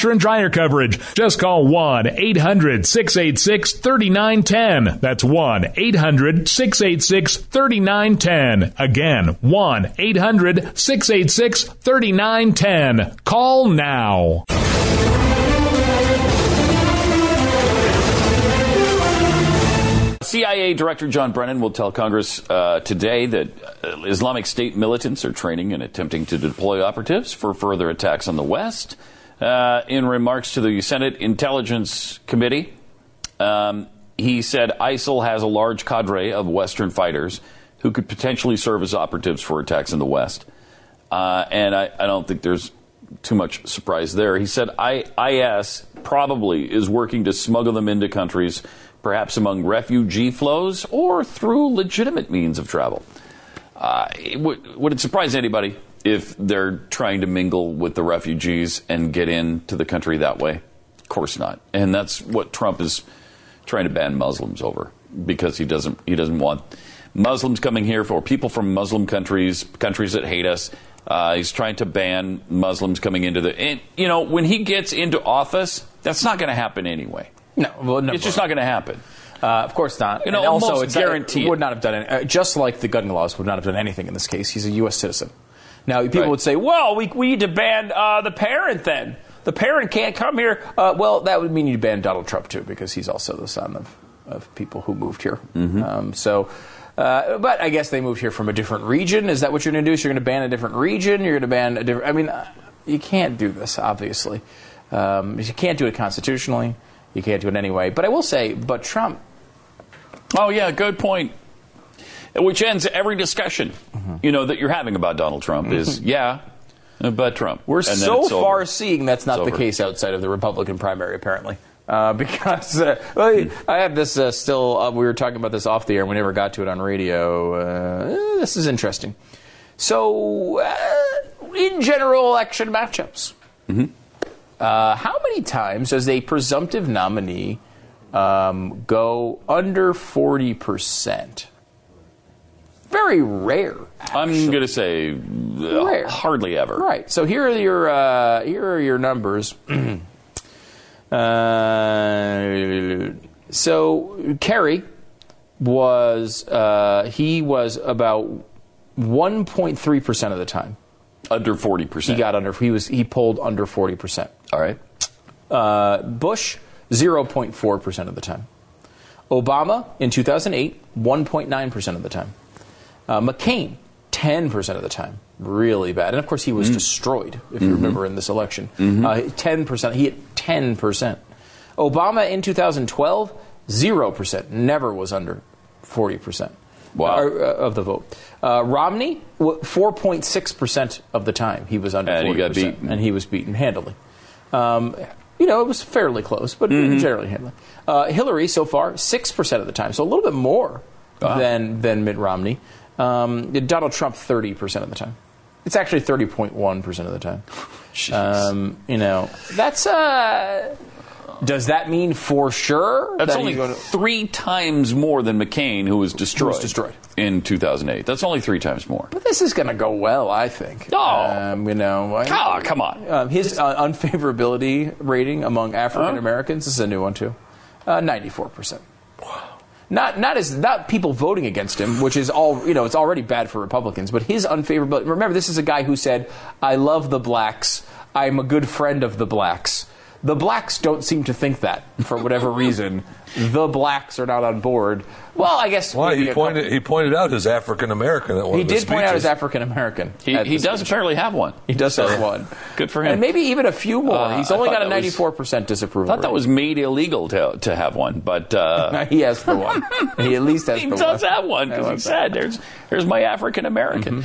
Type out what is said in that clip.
washer and dryer coverage. Just call 1 800 686 3910. That's 1 800 686 3910. Again, 1 800 686 3910. Call now. CIA Director John Brennan will tell Congress uh, today that uh, Islamic State militants are training and attempting to deploy operatives for further attacks on the West. Uh, in remarks to the Senate Intelligence Committee, um, he said ISIL has a large cadre of Western fighters who could potentially serve as operatives for attacks in the West. Uh, and I, I don't think there's too much surprise there. He said I, IS probably is working to smuggle them into countries perhaps among refugee flows or through legitimate means of travel. Uh, would, would it surprise anybody if they're trying to mingle with the refugees and get into the country that way? Of course not. And that's what Trump is trying to ban Muslims over because he doesn't he doesn't want Muslims coming here for people from Muslim countries, countries that hate us. Uh, he's trying to ban Muslims coming into the. And, you know, when he gets into office, that's not going to happen anyway. No, well, no it's just not going to happen. Uh, of course not. You know, and also, it's guarantee would it. not have done it. Uh, just like the gun laws would not have done anything in this case. He's a U.S. citizen. Now, people Right. would say, "Well, we, we need to ban uh, the parent then. The parent can't come here." Uh, well, that would mean you ban Donald Trump too, because he's also the son of, of people who moved here. Mm-hmm. Um, so. Uh, but I guess they moved here from a different region. Is that what you're going to do? So you're going to ban a different region? You're going to ban a different. I mean, uh, you can't do this, obviously. Um, you can't do it constitutionally. You can't do it anyway. But I will say, but Trump Oh yeah, good point. Which ends every discussion, you know, that you're having about Donald Trump is yeah, but Trump. We're so over. far seeing that's not It's the over. case outside of the Republican primary, apparently. Uh, because uh, well, I have this uh, still, uh, we were talking about this off the air, and we never got to it on radio. Uh, eh, this is interesting. So, uh, in general election matchups, uh, how many times does a presumptive nominee um, go under 40%? Very rare. I'm going to say uh, Rare. hardly ever. Right. So here are your uh, here are your numbers. uh, so Kerry was uh, he was about 1.3 percent of the time Under forty percent. he got under he was he pulled under 40 percent. All right. Uh, Bush 0.4 percent of the time. Obama in 2008 1.9 percent of the time. Uh, McCain 10 percent of the time. Really bad. And of course he was destroyed if you remember in this election. Uh, 10 percent. He hit 10 percent. Obama in 2012 0 percent. Never was under 40 percent. Wow. uh, of the vote. Uh, Romney, 4.6% of the time he was under And 40%. he got beaten. And he was beaten handily. Um, you know, it was fairly close, but generally handily. Uh, Hillary, so far, 6% of the time, so a little bit more than, than Mitt Romney. Um, Donald Trump, 30% of the time. It's actually 30.1% of the time. Um, you know, that's. Uh, does that mean for sure That's that only to- three times more than McCain, who was destroyed. destroyed. in 2008. That's only three times more. But this is going to go well, I think. Oh. Um, you know, I- Ah, come on. Um, his uh, unfavorability rating among African Americans this is a new one too, uh, ninety-four percent. Not not as not people voting against him, which is all you know. It's already bad for Republicans, but his unfavorability. Remember, this is a guy who said, "I love the blacks. I'm a good friend of the blacks." The blacks don't seem to think that for whatever reason. The blacks are not on board. Well, I guess Why he pointed couple- he pointed out his African American at one He of the did point out his African American. He, he does apparently have one. He does So, have one. Good for him. And maybe even a few more. Uh, He's only got a ninety-four percent disapproval. I thought that was made illegal to, to have one, but uh, he has the one. he at least has he the does one. have one because he wants said, "There's, there's my African American."